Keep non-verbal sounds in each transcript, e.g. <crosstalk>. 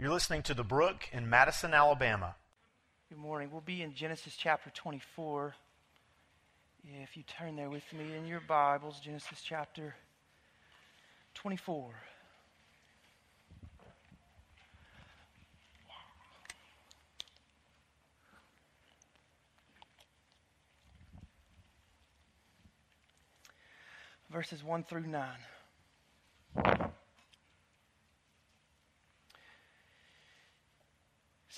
You're listening to The Brook in Madison, Alabama. Good morning. We'll be in Genesis chapter 24. If you turn there with me in your Bibles, Genesis chapter 24. Verses 1 through 9.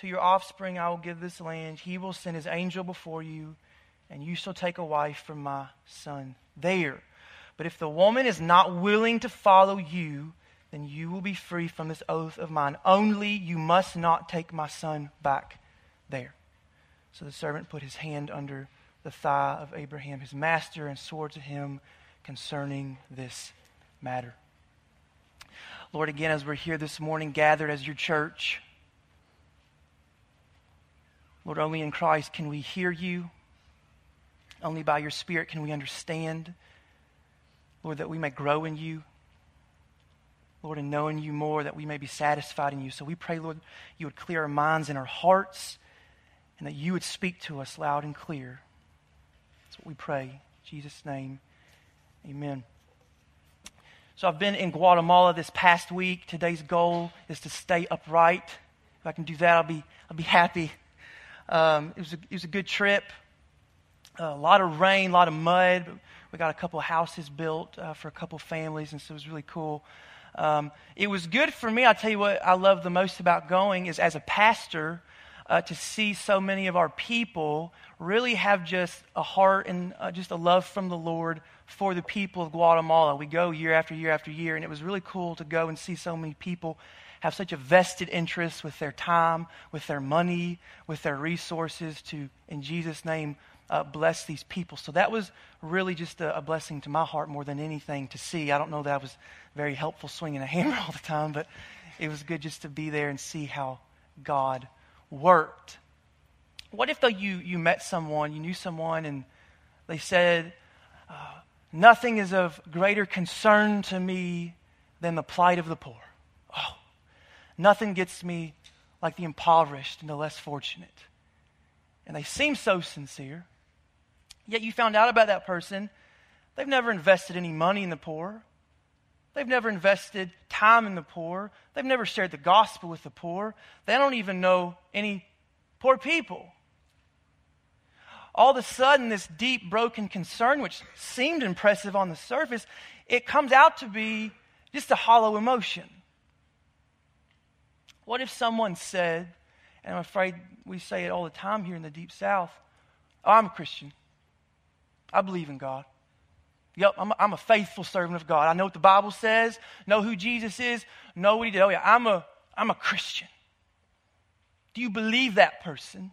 to your offspring I will give this land. He will send his angel before you, and you shall take a wife for my son there. But if the woman is not willing to follow you, then you will be free from this oath of mine. Only you must not take my son back there. So the servant put his hand under the thigh of Abraham, his master, and swore to him concerning this matter. Lord, again, as we're here this morning, gathered as your church, Lord, only in Christ can we hear you. Only by your Spirit can we understand. Lord, that we may grow in you. Lord, in knowing you more, that we may be satisfied in you. So we pray, Lord, you would clear our minds and our hearts, and that you would speak to us loud and clear. That's what we pray. In Jesus' name, amen. So I've been in Guatemala this past week. Today's goal is to stay upright. If I can do that, I'll be, I'll be happy. Um, it, was a, it was a good trip. Uh, a lot of rain, a lot of mud. We got a couple houses built uh, for a couple families, and so it was really cool. Um, it was good for me. I'll tell you what I love the most about going is as a pastor uh, to see so many of our people really have just a heart and uh, just a love from the Lord for the people of Guatemala. We go year after year after year, and it was really cool to go and see so many people have such a vested interest with their time, with their money, with their resources to, in Jesus' name, uh, bless these people. So that was really just a, a, blessing to my heart more than anything to see. I don't know that I was very helpful swinging a <laughs> hammer all the time, but it was good just to be there and see how God worked. What if though you, you met someone, you knew someone, and they said, uh, Nothing is of greater concern to me than the plight of the poor. Oh, Nothing gets me like the impoverished and the less fortunate. And they seem so sincere. Yet you found out about that person. They've never invested any money in the poor. They've never invested time in the poor. They've never shared the gospel with the poor. They don't even know any poor people. All of a sudden, this deep, broken concern, which seemed impressive on the surface, it comes out to be just a hollow emotion. What if someone said, and I'm afraid we say it all the time here in the Deep South, oh, I'm a Christian. I believe in God. Yep, I'm a, I'm a faithful servant of God. I know what the Bible says, know who Jesus is, know what he did. Oh, yeah, I'm a, I'm a Christian. Do you believe that person?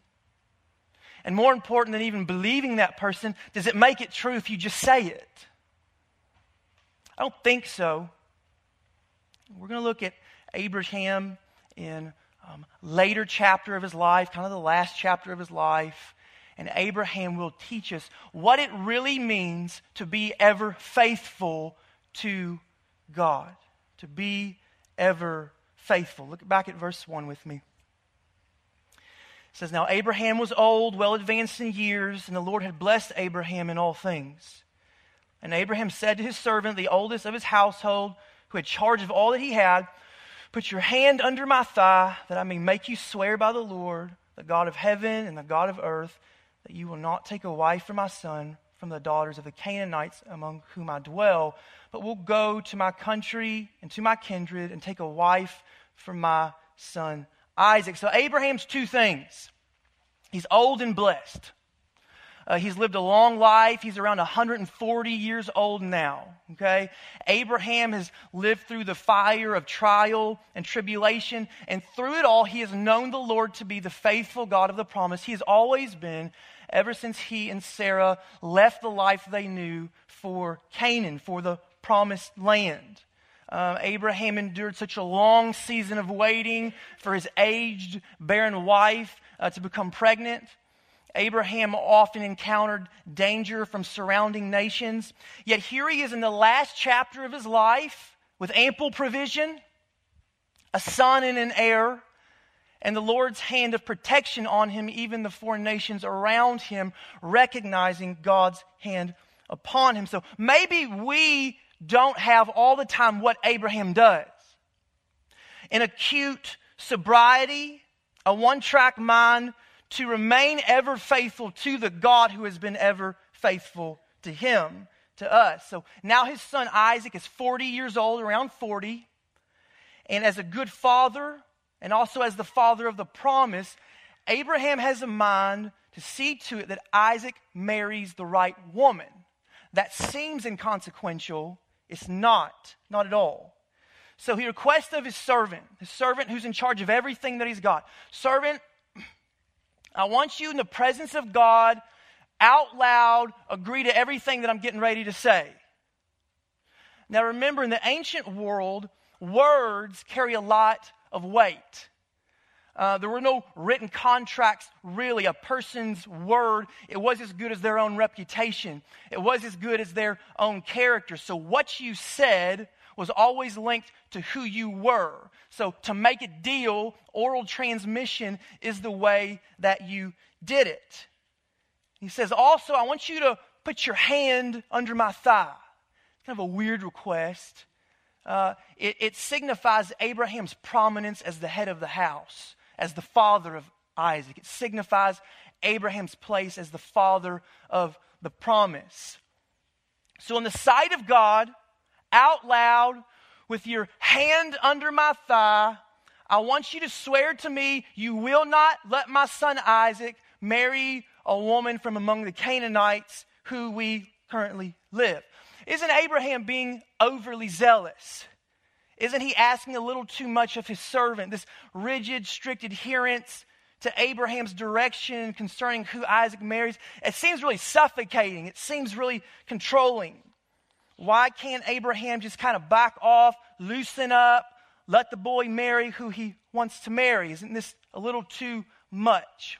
And more important than even believing that person, does it make it true if you just say it? I don't think so. We're going to look at Abraham in um, later chapter of his life, kind of the last chapter of his life. And Abraham will teach us what it really means to be ever faithful to God. To be ever faithful. Look back at verse 1 with me. It says, Now Abraham was old, well advanced in years, and the Lord had blessed Abraham in all things. And Abraham said to his servant, the oldest of his household, who had charge of all that he had, Put your hand under my thigh, that I may make you swear by the Lord, the God of heaven and the God of earth, that you will not take a wife for my son from the daughters of the Canaanites among whom I dwell, but will go to my country and to my kindred and take a wife for my son Isaac. So Abraham's two things. He's old and blessed. Uh, he's lived a long life. He's around 140 years old now. Okay? Abraham has lived through the fire of trial and tribulation, and through it all, he has known the Lord to be the faithful God of the promise. He has always been, ever since he and Sarah left the life they knew for Canaan, for the promised land. Uh, Abraham endured such a long season of waiting for his aged, barren wife uh, to become pregnant. Abraham often encountered danger from surrounding nations. Yet here he is in the last chapter of his life with ample provision, a son and an heir, and the Lord's hand of protection on him, even the foreign nations around him, recognizing God's hand upon him. So maybe we don't have all the time what Abraham does. An acute sobriety, a one track mind to remain ever faithful to the God who has been ever faithful to him, to us. So now his son Isaac is 40 years old, around 40. And as a good father, and also as the father of the promise, Abraham has a mind to see to it that Isaac marries the right woman. That seems inconsequential, it's not, not at all. So he requests of his servant, his servant who's in charge of everything that he's got. Servant, I want you in the presence of God, out loud, agree to everything that I'm getting ready to say. Now remember, in the ancient world, words carry a lot of weight. Uh, there were no written contracts, really. A person's word, it was as good as their own reputation, it was as good as their own character. So, what you said was always linked to who you were. So, to make a deal, oral transmission is the way that you did it. He says, Also, I want you to put your hand under my thigh. Kind of a weird request. Uh, it, it signifies Abraham's prominence as the head of the house as the father of Isaac. It signifies Abraham's place as the father of the promise. So, in the sight of God, out loud, with your hand under my thigh, I want you to swear to me you will not let my son Isaac marry a woman from among the Canaanites who we currently live. Isn't Abraham being overly zealous? Isn't he asking a little too much of his servant? This rigid, strict adherence to Abraham's direction concerning who Isaac marries, it seems really suffocating. It seems really controlling. Why can't Abraham just kind of back off, loosen up, let the boy marry who he wants to marry? Isn't this a little too much?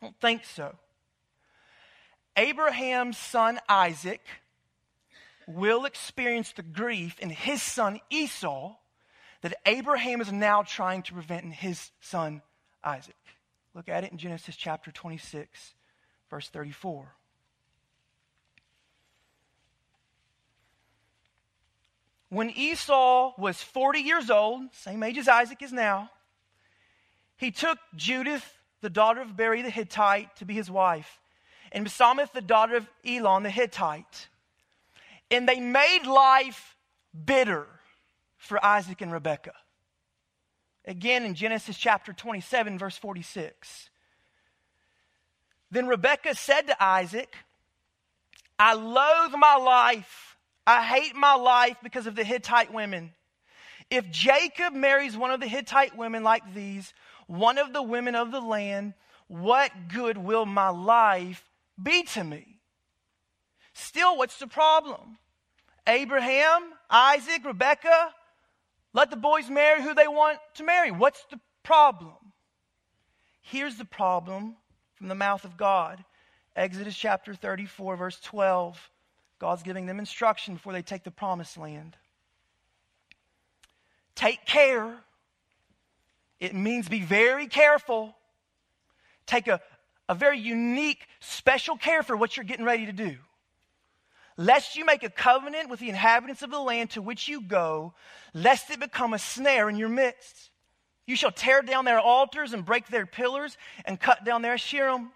I don't think so. Abraham's son Isaac will experience the grief in his son Esau that Abraham is now trying to prevent in his son Isaac. Look at it in Genesis chapter 26, verse 34. When Esau was 40 years old, same age as Isaac is now, he took Judith, the daughter of Beeri the Hittite, to be his wife, and Basemath, the daughter of Elon the Hittite and they made life bitter for Isaac and Rebekah. Again in Genesis chapter 27, verse 46. Then Rebekah said to Isaac, I loathe my life. I hate my life because of the Hittite women. If Jacob marries one of the Hittite women like these, one of the women of the land, what good will my life be to me? Still, what's the problem? Abraham, Isaac, Rebekah, let the boys marry who they want to marry. What's the problem? Here's the problem from the mouth of God Exodus chapter 34, verse 12. God's giving them instruction before they take the promised land. Take care. It means be very careful. Take a, a very unique, special care for what you're getting ready to do lest you make a covenant with the inhabitants of the land to which you go, lest it become a snare in your midst. You shall tear down their altars and break their pillars and cut down their Asherim.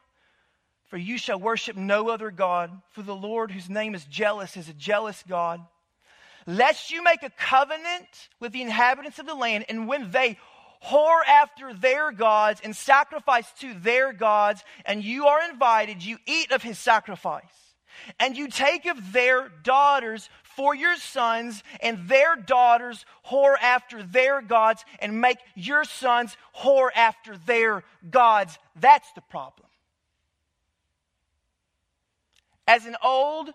For you shall worship no other God, for the Lord, whose name is jealous, is a jealous God. Lest you make a covenant with the inhabitants of the land, and when they whore after their gods and sacrifice to their gods, and you are invited, you eat of his sacrifice. And you take of their daughters for your sons, and their daughters whore after their gods, and make your sons whore after their gods. That's the problem. As an old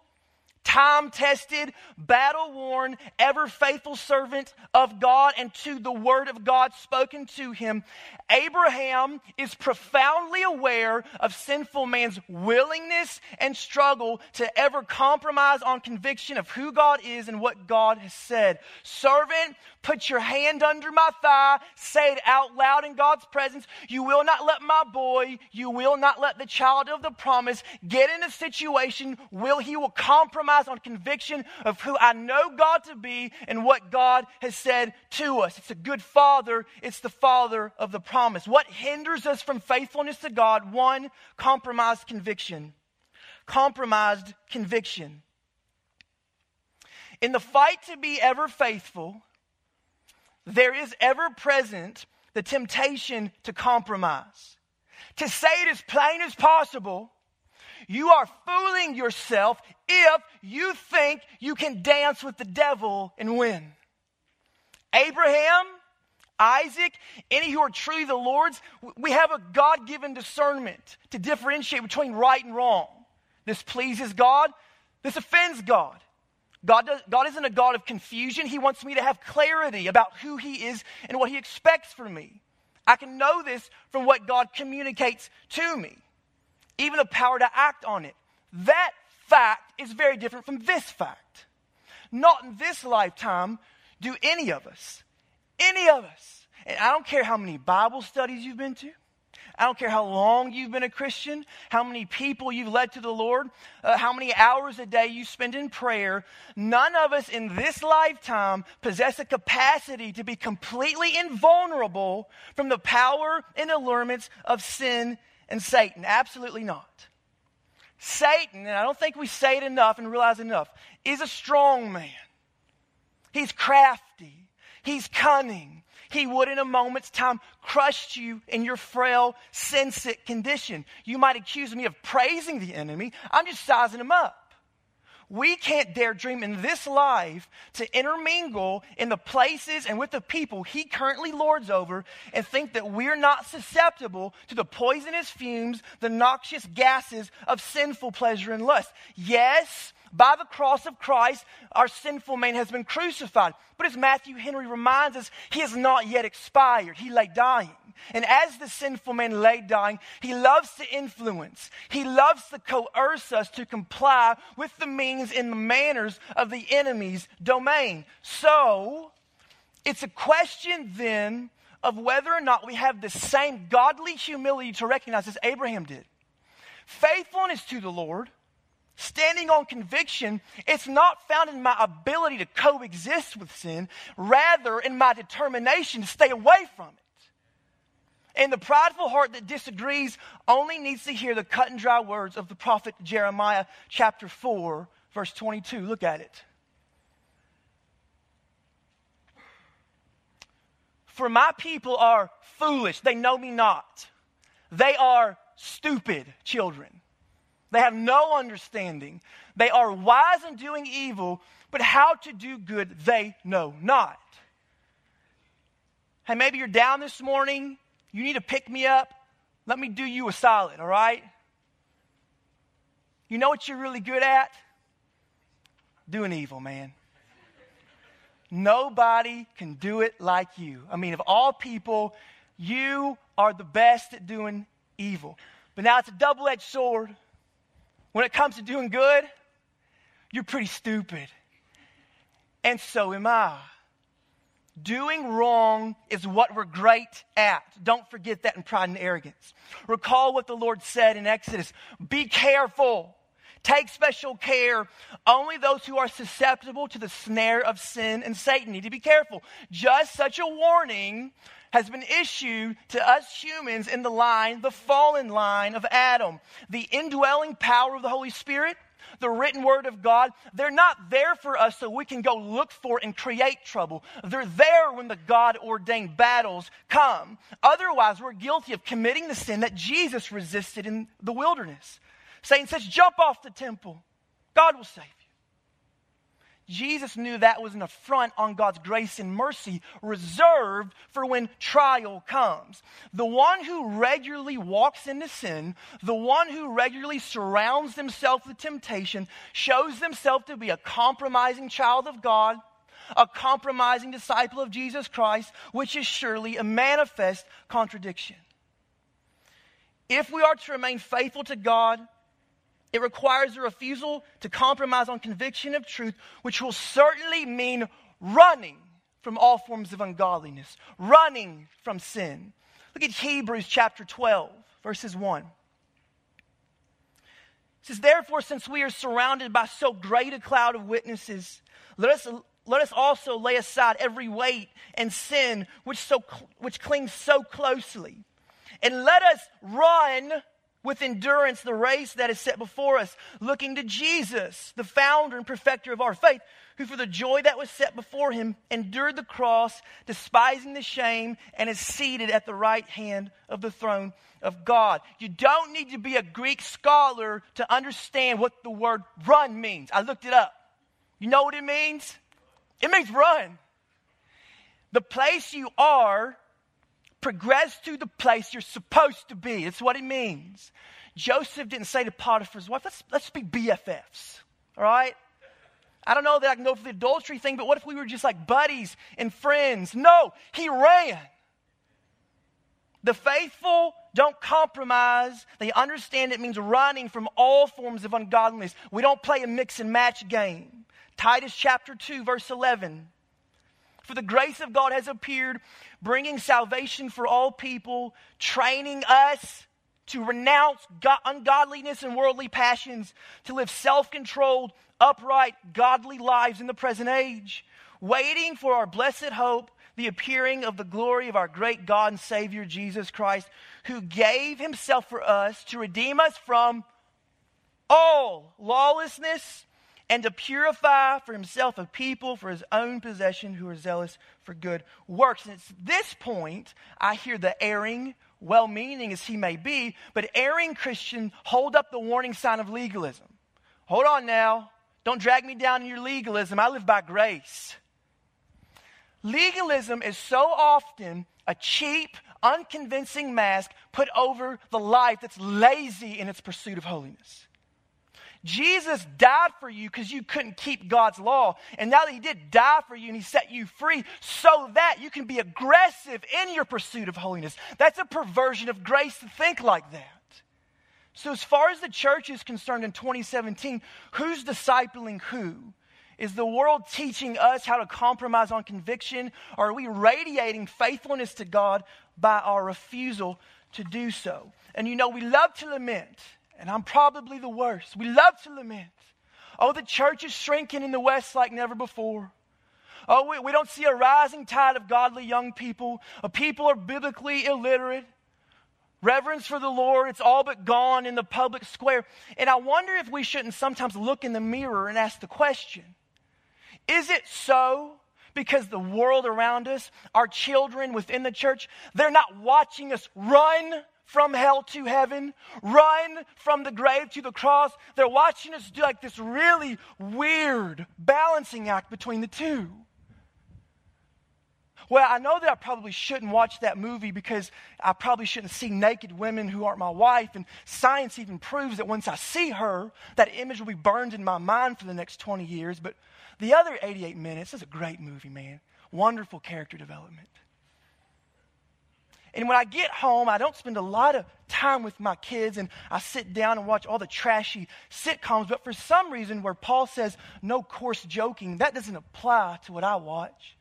time tested, battle worn, ever faithful servant of God and to the word of God spoken to him, Abraham is profoundly aware of sinful man's willingness and struggle to ever compromise on conviction of who God is and what God has said. Servant, put your hand under my thigh, say it out loud in God's presence. You will not let my boy, you will not let the child of the promise get in a situation where he will compromise on conviction of who I know God to be and what God has said to us. It's a good father, it's the father of the promise. What hinders us from faithfulness to God? One, compromised conviction. Compromised conviction. In the fight to be ever faithful, there is ever present the temptation to compromise. To say it as plain as possible, you are fooling yourself if you think you can dance with the devil and win. Abraham Isaac, any who are truly the Lord's, we have a God given discernment to differentiate between right and wrong. This pleases God, this offends God. God, does, God isn't a God of confusion. He wants me to have clarity about who He is and what He expects from me. I can know this from what God communicates to me, even the power to act on it. That fact is very different from this fact. Not in this lifetime do any of us any of us. And I don't care how many Bible studies you've been to. I don't care how long you've been a Christian, how many people you've led to the Lord, uh, how many hours a day you spend in prayer. None of us in this lifetime possess a capacity to be completely invulnerable from the power and allurements of sin and Satan. Absolutely not. Satan, and I don't think we say it enough and realize enough, is a strong man. He's crafty. He's cunning. He would, in a moment's time, crush you in your frail, sin sick condition. You might accuse me of praising the enemy. I'm just sizing him up. We can't dare dream in this life to intermingle in the places and with the people he currently lords over and think that we're not susceptible to the poisonous fumes, the noxious gases of sinful pleasure and lust. Yes, by the cross of Christ, our sinful man has been crucified. But as Matthew Henry reminds us, he has not yet expired. He lay dying. And as the sinful man lay dying, he loves to influence. He loves to coerce us to comply with the means and the manners of the enemy's domain. So, it's a question then of whether or not we have the same godly humility to recognize as Abraham did. Faithfulness to the Lord Standing on conviction, it's not found in my ability to coexist with sin, rather in my determination to stay away from it. And the prideful heart that disagrees only needs to hear the cut and dry words of the prophet Jeremiah, chapter 4, verse 22. Look at it. For my people are foolish, they know me not. They are stupid children. They have no understanding. They are wise in doing evil, but how to do good they know not. Hey, maybe you're down this morning. You need to pick me up. Let me do you a solid, all right? You know what you're really good at? Doing evil, man. Nobody can do it like you. I mean, of all people, you are the best at doing evil. But now it's a double edged sword. When it comes to doing good, you're pretty stupid. And so am I. Doing wrong is what we're great at. Don't forget that in pride and arrogance. Recall what the Lord said in Exodus Be careful. Take special care. Only those who are susceptible to the snare of sin and Satan need to be careful. Just such a warning has been issued to us humans in the line, the fallen line of Adam. The indwelling power of the Holy Spirit, the written word of God, they're not there for us so we can go look for and create trouble. They're there when the God ordained battles come. Otherwise, we're guilty of committing the sin that Jesus resisted in the wilderness. Satan says, Jump off the temple, God will save you. Jesus knew that was an affront on God's grace and mercy reserved for when trial comes. The one who regularly walks into sin, the one who regularly surrounds himself with temptation, shows himself to be a compromising child of God, a compromising disciple of Jesus Christ, which is surely a manifest contradiction. If we are to remain faithful to God, it requires a refusal to compromise on conviction of truth, which will certainly mean running from all forms of ungodliness, running from sin. Look at Hebrews chapter 12, verses 1. It says, Therefore, since we are surrounded by so great a cloud of witnesses, let us, let us also lay aside every weight and sin which, so, which clings so closely. And let us run with endurance the race that is set before us, looking to Jesus, the founder and perfecter of our faith, who for the joy that was set before him endured the cross, despising the shame, and is seated at the right hand of the throne of God. You don't need to be a Greek scholar to understand what the word run means. I looked it up. You know what it means? It means run. The place you are progress to the place you're supposed to be. That's what it means. Joseph didn't say to Potiphar's wife, let's, let's be BFFs, all right? I don't know that I can go for the adultery thing, but what if we were just like buddies and friends? No, he ran. The faithful don't compromise. They understand it means running from all forms of ungodliness. We don't play a mix and match game. Titus chapter 2, verse 11. For the grace of God has appeared, bringing salvation for all people, training us to renounce ungodliness and worldly passions, to live self controlled, upright, godly lives in the present age, waiting for our blessed hope, the appearing of the glory of our great God and Savior Jesus Christ, who gave himself for us to redeem us from all lawlessness and to purify for himself a people for his own possession who are zealous for good works. And it's this point I hear the erring, well meaning as he may be, but erring Christian hold up the warning sign of legalism. Hold on now. Don't drag me down in your legalism. I live by grace. Legalism is so often a cheap, unconvincing mask put over the life that's lazy in its pursuit of holiness. Jesus died for you because you couldn't keep God's law. And now that He did die for you and He set you free so that you can be aggressive in your pursuit of holiness. That's a perversion of grace to think like that. So, as far as the church is concerned in 2017, who's discipling who? Is the world teaching us how to compromise on conviction? Or are we radiating faithfulness to God by our refusal to do so? And you know, we love to lament and I'm probably the worst. We love to lament. Oh, the church is shrinking in the West like never before. Oh, we, we don't see a rising tide of godly young people. Uh, people are biblically illiterate. Reverence for the Lord, it's all but gone in the public square. And I wonder if we shouldn't sometimes look in the mirror and ask the question Is it so? Because the world around us, our children within the church, they're not watching us run from hell to heaven, run from the grave to the cross. They're watching us do like this really weird balancing act between the two. Well, I know that I probably shouldn't watch that movie because I probably shouldn't see naked women who aren't my wife. And science even proves that once I see her, that image will be burned in my mind for the next 20 years. But the other 88 minutes is a great movie, man. Wonderful character development. And when I get home, I don't spend a lot of time with my kids and I sit down and watch all the trashy sitcoms. But for some reason, where Paul says no coarse joking, that doesn't apply to what I watch.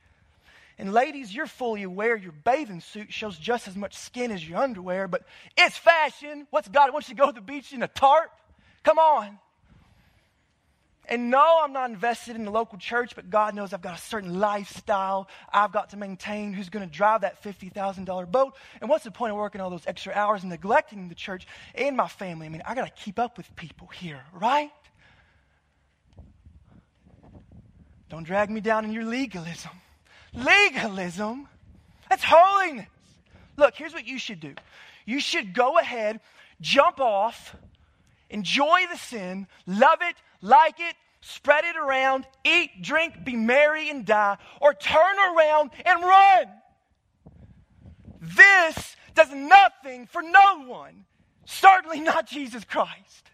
And ladies, you're fully aware your bathing suit shows just as much skin as your underwear, but it's fashion. What's God wants you to go to the beach in a tarp? Come on. And no, I'm not invested in the local church, but God knows I've got a certain lifestyle I've got to maintain. Who's going to drive that $50,000 boat? And what's the point of working all those extra hours and neglecting the church and my family? I mean, I got to keep up with people here, right? Don't drag me down in your legalism. Legalism? That's holiness. Look, here's what you should do you should go ahead, jump off, enjoy the sin, love it, like it, spread it around, eat, drink, be merry, and die, or turn around and run. This does nothing for no one, certainly not Jesus Christ.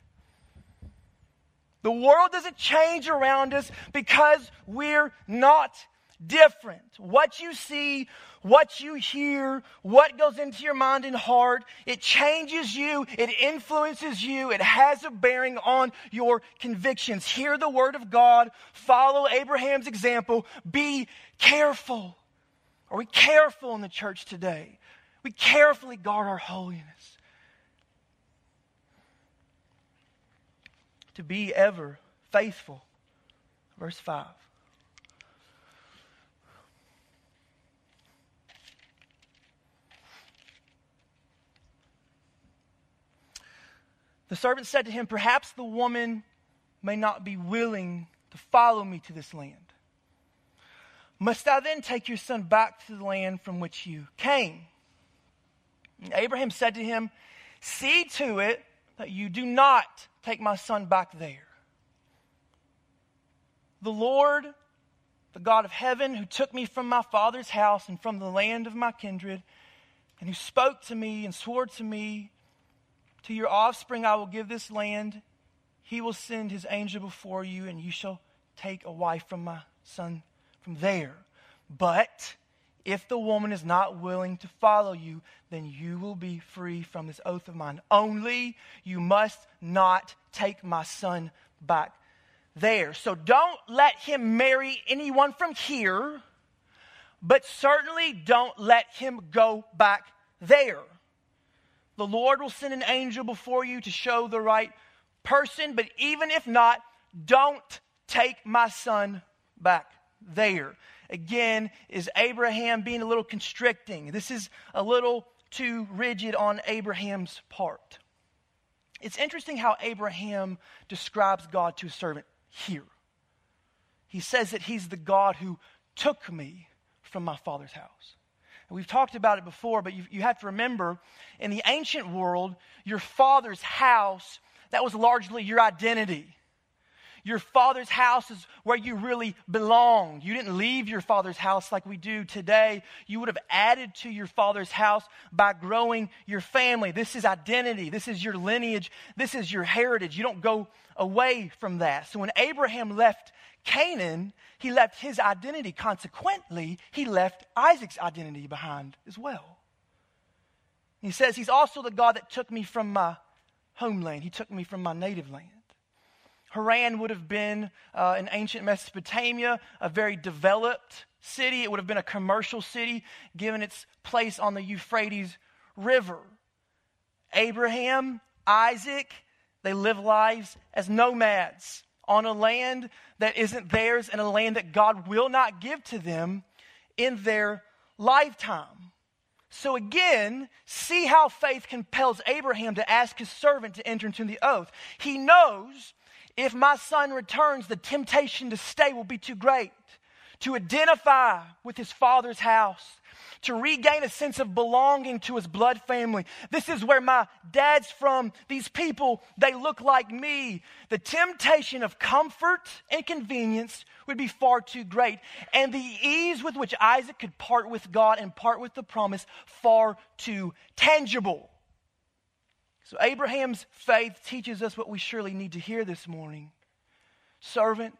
The world doesn't change around us because we're not different. What you see, what you hear, what goes into your mind and heart, it changes you, it influences you, it has a bearing on your convictions. Hear the word of God, follow Abraham's example, be careful. Are we careful in the church today? We carefully guard our holiness. To be ever faithful. Verse 5. The servant said to him, Perhaps the woman may not be willing to follow me to this land. Must I then take your son back to the land from which you came? And Abraham said to him, See to it that you do not take my son back there. The Lord, the God of heaven, who took me from my father's house and from the land of my kindred, and who spoke to me and swore to me to your offspring I will give this land. He will send his angel before you, and you shall take a wife from my son from there. But if the woman is not willing to follow you, then you will be free from this oath of mine. Only you must not take my son back there. So don't let him marry anyone from here, but certainly don't let him go back there. The Lord will send an angel before you to show the right person, but even if not, don't take my son back there. Again, is Abraham being a little constricting? This is a little too rigid on Abraham's part. It's interesting how Abraham describes God to his servant here. He says that he's the God who took me from my father's house. We've talked about it before, but you, you have to remember in the ancient world, your father's house, that was largely your identity. Your father's house is where you really belong. You didn't leave your father's house like we do today. You would have added to your father's house by growing your family. This is identity. This is your lineage. This is your heritage. You don't go away from that. So when Abraham left Canaan, he left his identity. Consequently, he left Isaac's identity behind as well. He says, He's also the God that took me from my homeland. He took me from my native land. Haran would have been uh, in ancient Mesopotamia, a very developed city. It would have been a commercial city given its place on the Euphrates River. Abraham, Isaac, they live lives as nomads on a land that isn't theirs and a land that God will not give to them in their lifetime. So again, see how faith compels Abraham to ask his servant to enter into the oath. He knows if my son returns, the temptation to stay will be too great. To identify with his father's house, to regain a sense of belonging to his blood family. This is where my dad's from. These people, they look like me. The temptation of comfort and convenience would be far too great. And the ease with which Isaac could part with God and part with the promise, far too tangible. So, Abraham's faith teaches us what we surely need to hear this morning. Servant,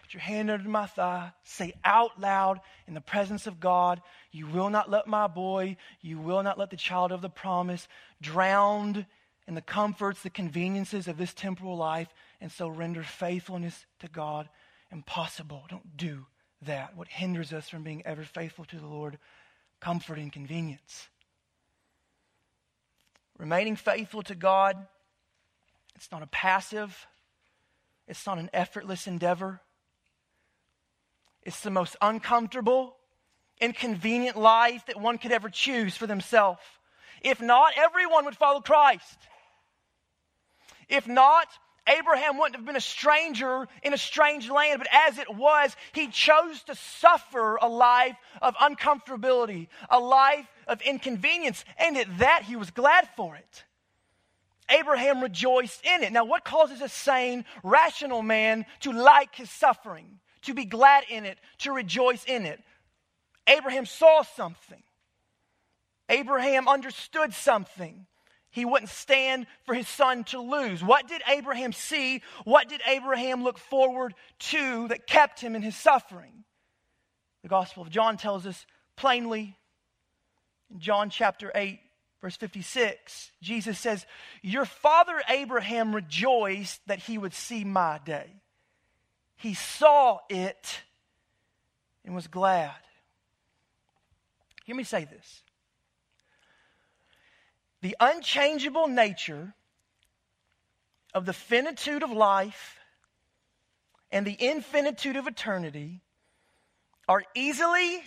Put your hand under my thigh. Say out loud in the presence of God, You will not let my boy, you will not let the child of the promise drowned in the comforts, the conveniences of this temporal life, and so render faithfulness to God impossible. Don't do that. What hinders us from being ever faithful to the Lord? Comfort and convenience. Remaining faithful to God, it's not a passive It's not an effortless endeavor. It's the most uncomfortable, inconvenient life that one could ever choose for themselves. If not, everyone would follow Christ. If not, Abraham wouldn't have been a stranger in a strange land, but as it was, he chose to suffer a life of uncomfortability, a life of inconvenience, and at that he was glad for it. Abraham rejoiced in it. Now, what causes a sane, rational man to like his suffering, to be glad in it, to rejoice in it? Abraham saw something. Abraham understood something. He wouldn't stand for his son to lose. What did Abraham see? What did Abraham look forward to that kept him in his suffering? The Gospel of John tells us plainly in John chapter 8, verse 56, Jesus says, Your father Abraham rejoiced that he would see my day. He saw it and was glad. Hear me say this the unchangeable nature of the finitude of life and the infinitude of eternity are easily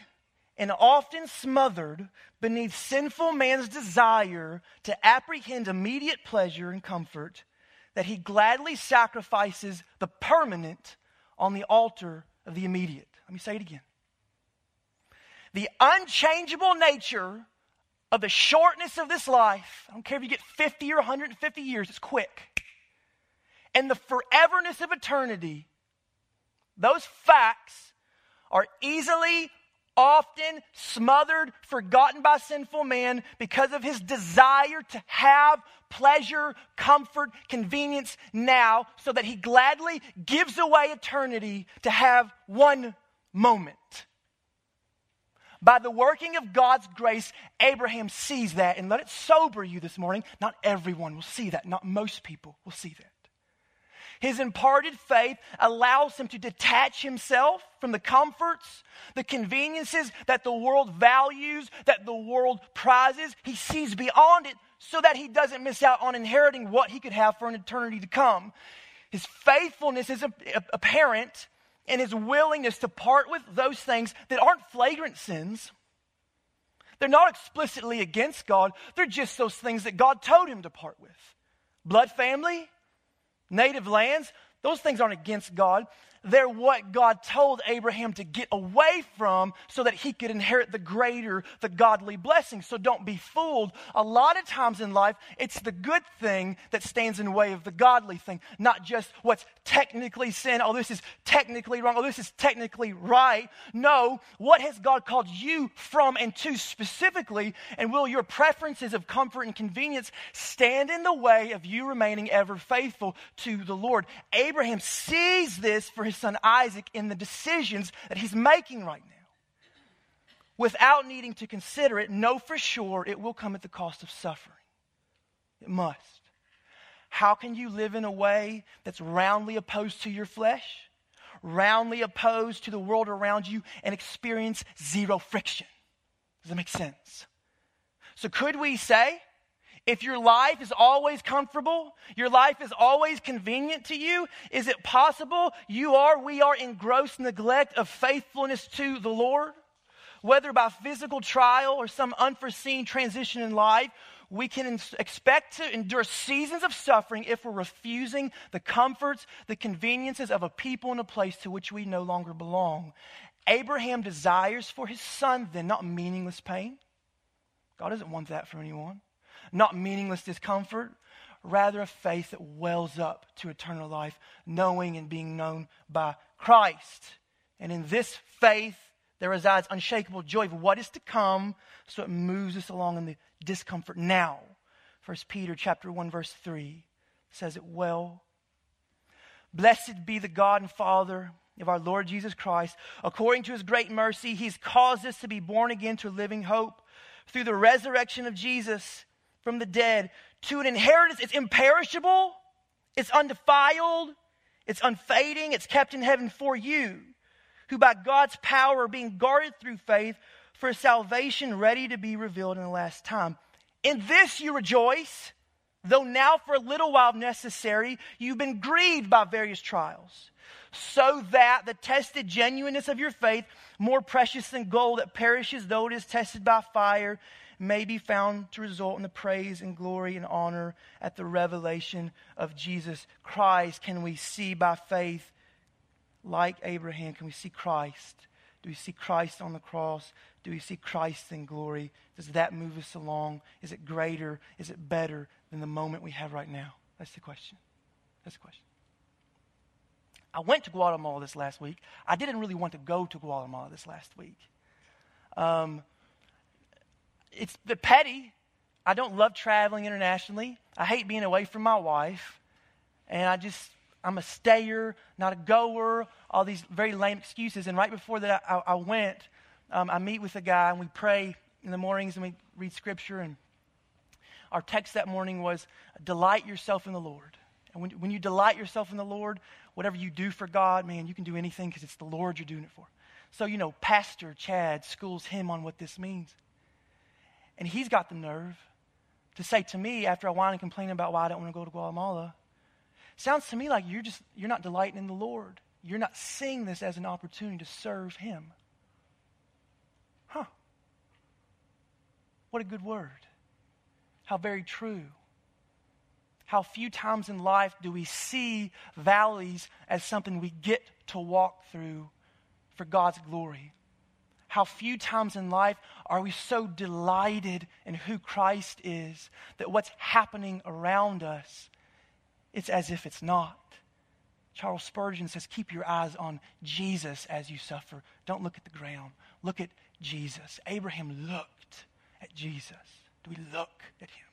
and often smothered beneath sinful man's desire to apprehend immediate pleasure and comfort that he gladly sacrifices the permanent on the altar of the immediate. Let me say it again. The unchangeable nature of the shortness of this life, I don't care if you get 50 or 150 years, it's quick, and the foreverness of eternity, those facts are easily, often smothered, forgotten by sinful man because of his desire to have pleasure, comfort, convenience now, so that he gladly gives away eternity to have one moment. By the working of God's grace, Abraham sees that. And let it sober you this morning. Not everyone will see that, not most people will see that. His imparted faith allows him to detach himself from the comforts, the conveniences that the world values, that the world prizes. He sees beyond it so that he doesn't miss out on inheriting what he could have for an eternity to come. His faithfulness is apparent and his willingness to part with those things that aren't flagrant sins. They're not explicitly against God, they're just those things that God told him to part with. Blood family, native lands, those things aren't against God. They're what God told Abraham to get away from so that he could inherit the greater, the godly blessing. So don't be fooled. A lot of times in life, it's the good thing that stands in way of the godly thing, not just what's technically sin. Oh, this is technically wrong. Oh, this is technically right. No, what has God called you from and to specifically? And will your preferences of comfort and convenience stand in the way of you remaining ever faithful to the Lord? Abraham sees this for his his son Isaac in the decisions that he's making right now. Without needing to consider it, know for sure it will come at the cost of suffering. It must. How can you live in a way that's roundly opposed to your flesh, roundly opposed to the world around you, and experience zero friction? Does that make sense? So, could we say, if your life is always comfortable, your life is always convenient to you, is it possible you are, we are in gross neglect of faithfulness to the Lord? Whether by physical trial or some unforeseen transition in life, we can expect to endure seasons of suffering if we're refusing the comforts, the conveniences of a people and a place to which we no longer belong. Abraham desires for his son then not meaningless pain. God doesn't want that for anyone not meaningless discomfort, rather a faith that wells up to eternal life, knowing and being known by Christ. And in this faith, there resides unshakable joy of what is to come, so it moves us along in the discomfort now. First Peter chapter 1, verse 3 says it well. Blessed be the God and Father of our Lord Jesus Christ. According to his great mercy, he's caused us to be born again to living hope through the resurrection of Jesus from the dead to an inheritance. It's imperishable, it's undefiled, it's unfading, it's kept in heaven for you, who by God's power are being guarded through faith for salvation ready to be revealed in the last time. In this you rejoice, though now for a little while necessary, you've been grieved by various trials, so that the tested genuineness of your faith, more precious than gold that perishes though it is tested by fire, may be found to result in the praise and glory and honor at the revelation of Jesus Christ. Can we see by faith, like Abraham, can we see Christ? Do we see Christ on the cross? Do we see Christ in glory? Does that move us along? Is it greater? Is it better than the moment we have right now? That's the question. That's the question. I went to Guatemala this last week. I didn't really want to go to Guatemala this last week. Um, it's the petty. I don't love traveling internationally. I hate being away from my wife. And I just, I'm a stayer, not a goer, all these very lame excuses. And right before that, I, I went, um, I meet with a guy and we pray in the mornings and we read scripture. And our text that morning was delight yourself in the Lord. And when, when you delight yourself in the Lord, whatever you do for God, man, you can do anything because it's the Lord you're doing it for. So, you know, Pastor Chad schools him on what this means. And he's got the nerve to say to me after I whine and complain about why I don't want to go to Guatemala, sounds to me like you're just you're not delighting in the Lord. You're not seeing this as an opportunity to serve him. Huh. What a good word. How very true. How few times in life do we see valleys as something we get to walk through for God's glory how few times in life are we so delighted in who Christ is that what's happening around us, it's as if it's not. Charles Spurgeon says, Keep your eyes on Jesus as you suffer. Don't look at the ground. Look at Jesus. Abraham looked at Jesus. Do we look at him?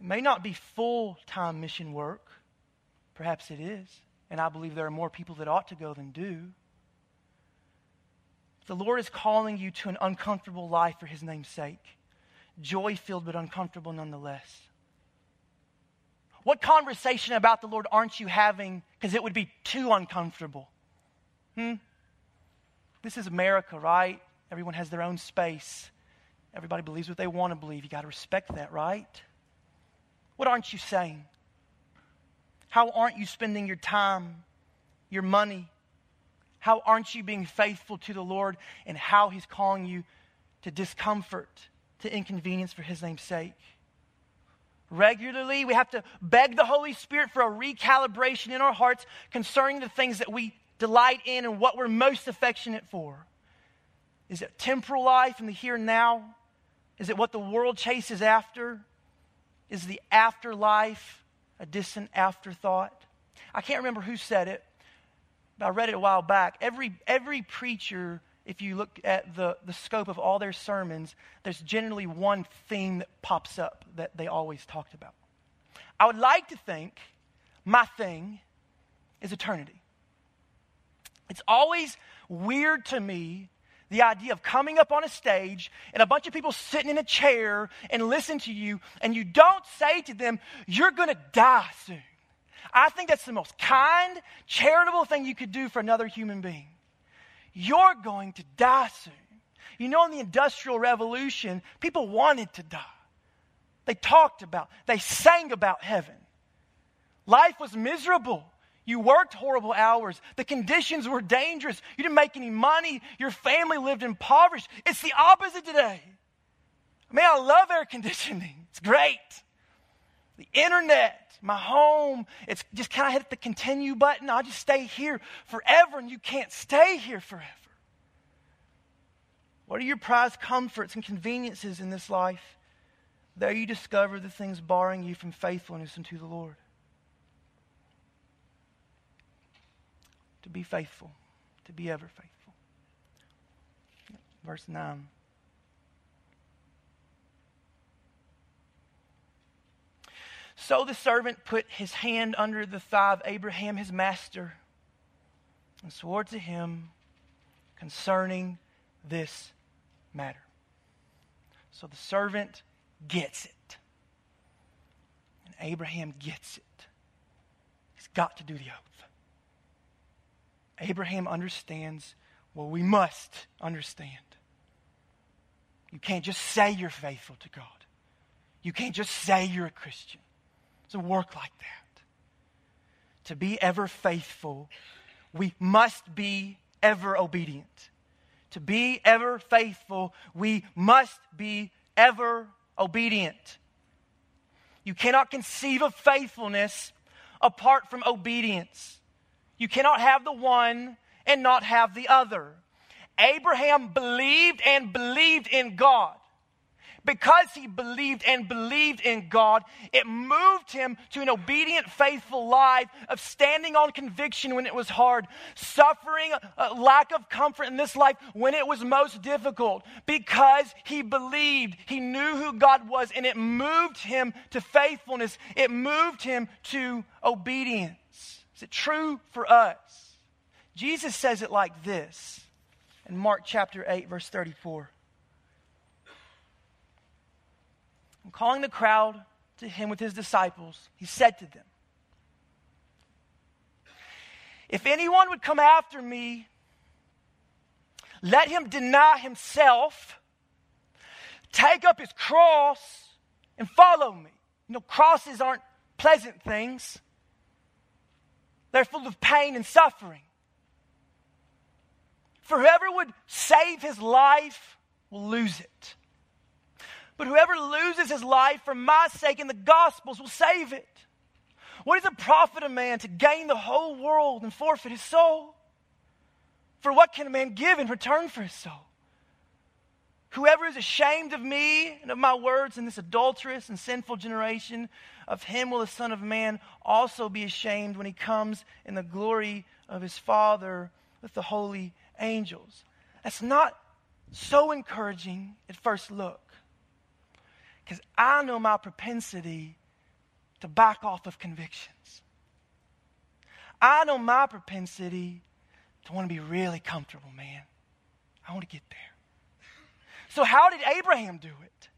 It may not be full time mission work. Perhaps it is. And I believe there are more people that ought to go than do. The Lord is calling you to an uncomfortable life for his name's sake. Joy filled, but uncomfortable nonetheless. What conversation about the Lord aren't you having because it would be too uncomfortable? Hmm? This is America, right? Everyone has their own space. Everybody believes what they want to believe. You got to respect that, right? What aren't you saying? How aren't you spending your time, your money, how aren't you being faithful to the Lord and how He's calling you to discomfort, to inconvenience for His name's sake? Regularly, we have to beg the Holy Spirit for a recalibration in our hearts concerning the things that we delight in and what we're most affectionate for. Is it temporal life in the here and now? Is it what the world chases after? Is the afterlife a distant afterthought? I can't remember who said it, I read it a while back. Every, every preacher, if you look at the, the scope of all their sermons, there's generally one theme that pops up that they always talked about. I would like to think my thing is eternity. It's always weird to me the idea of coming up on a stage and a bunch of people sitting in a chair and listen to you, and you don't say to them, You're going to die soon. I think that's the most kind, charitable thing you could do for another human being. You're going to die soon. You know, in the Industrial Revolution, people wanted to die. They talked about, they sang about heaven. Life was miserable. You worked horrible hours. The conditions were dangerous. You didn't make any money. Your family lived impoverished. It's the opposite today. Man, I love air conditioning. It's great. The internet, my home. It's just kind of hit the continue button. I'll just stay here forever, and you can't stay here forever. What are your prized comforts and conveniences in this life? There you discover the things barring you from faithfulness unto the Lord. To be faithful, to be ever faithful. Verse 9. So the servant put his hand under the thigh of Abraham, his master, and swore to him concerning this matter. So the servant gets it. And Abraham gets it. He's got to do the oath. Abraham understands what we must understand. You can't just say you're faithful to God. You can't just say you're a Christian. Doesn't work like that. To be ever faithful, we must be ever obedient. To be ever faithful, we must be ever obedient. You cannot conceive of faithfulness apart from obedience. You cannot have the one and not have the other. Abraham believed and believed in God because he believed and believed in God, it moved him to an obedient, faithful life of standing on conviction when it was hard, suffering a lack of comfort in this life when it was most difficult, because he believed, he knew who God was, and it moved him to faithfulness. It moved him to obedience. Is it true for us? Jesus says it like this in Mark chapter 8, verse 34. And calling the crowd to him with his disciples, he said to them, If anyone would come after me, let him deny himself, take up his cross, and follow me. You know, crosses aren't pleasant things, they're full of pain and suffering. For whoever would save his life will lose it. But whoever loses his life for my sake and the gospel's will save it. What does it profit a man to gain the whole world and forfeit his soul? For what can a man give in return for his soul? Whoever is ashamed of me and of my words in this adulterous and sinful generation, of him will the Son of Man also be ashamed when he comes in the glory of his Father with the holy angels. That's not so encouraging at first look. Because I know my propensity to back off of convictions. I know my propensity to want to be really comfortable, man. I want to get there. So, how did Abraham do it?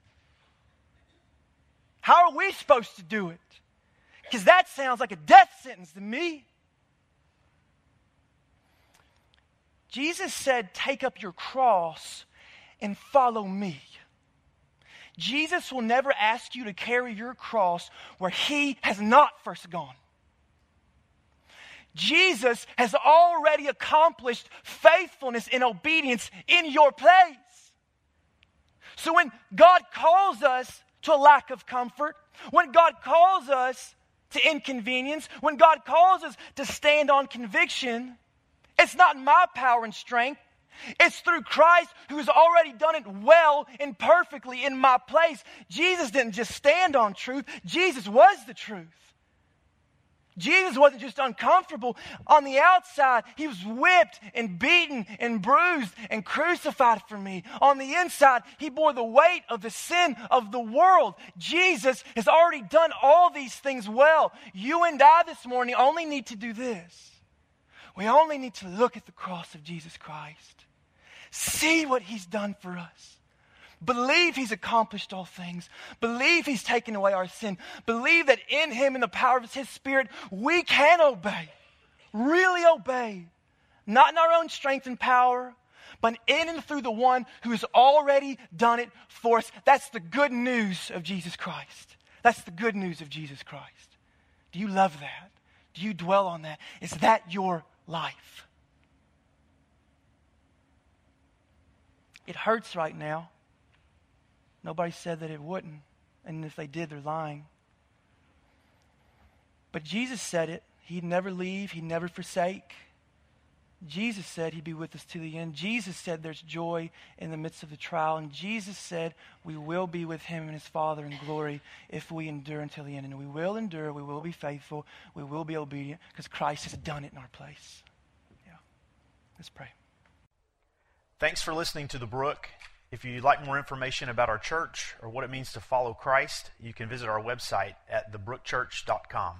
How are we supposed to do it? Because that sounds like a death sentence to me. Jesus said, Take up your cross and follow me. Jesus will never ask you to carry your cross where he has not first gone. Jesus has already accomplished faithfulness and obedience in your place. So when God calls us to a lack of comfort, when God calls us to inconvenience, when God calls us to stand on conviction, it's not my power and strength, it's through Christ who has already done it well and perfectly in my place. Jesus didn't just stand on truth, Jesus was the truth. Jesus wasn't just uncomfortable on the outside. He was whipped and beaten and bruised and crucified for me. On the inside, he bore the weight of the sin of the world. Jesus has already done all these things well. You and I this morning only need to do this. We only need to look at the cross of Jesus Christ See what he's done for us. Believe he's accomplished all things. Believe he's taken away our sin. Believe that in him, in the power of his spirit, we can obey. Really obey. Not in our own strength and power, but in and through the one who has already done it for us. That's the good news of Jesus Christ. That's the good news of Jesus Christ. Do you love that? Do you dwell on that? Is that your life? It hurts right now. Nobody said that it wouldn't. And if they did, they're lying. But Jesus said it. He'd never leave, He'd never forsake. Jesus said He'd be with us to the end. Jesus said there's joy in the midst of the trial. And Jesus said we will be with Him and His Father in glory if we endure until the end. And we will endure, we will be faithful, we will be obedient because Christ has done it in our place. Yeah. Let's pray. Thanks for listening to The Brook. If you'd like more information about our church or what it means to follow Christ, you can visit our website at thebrookchurch.com.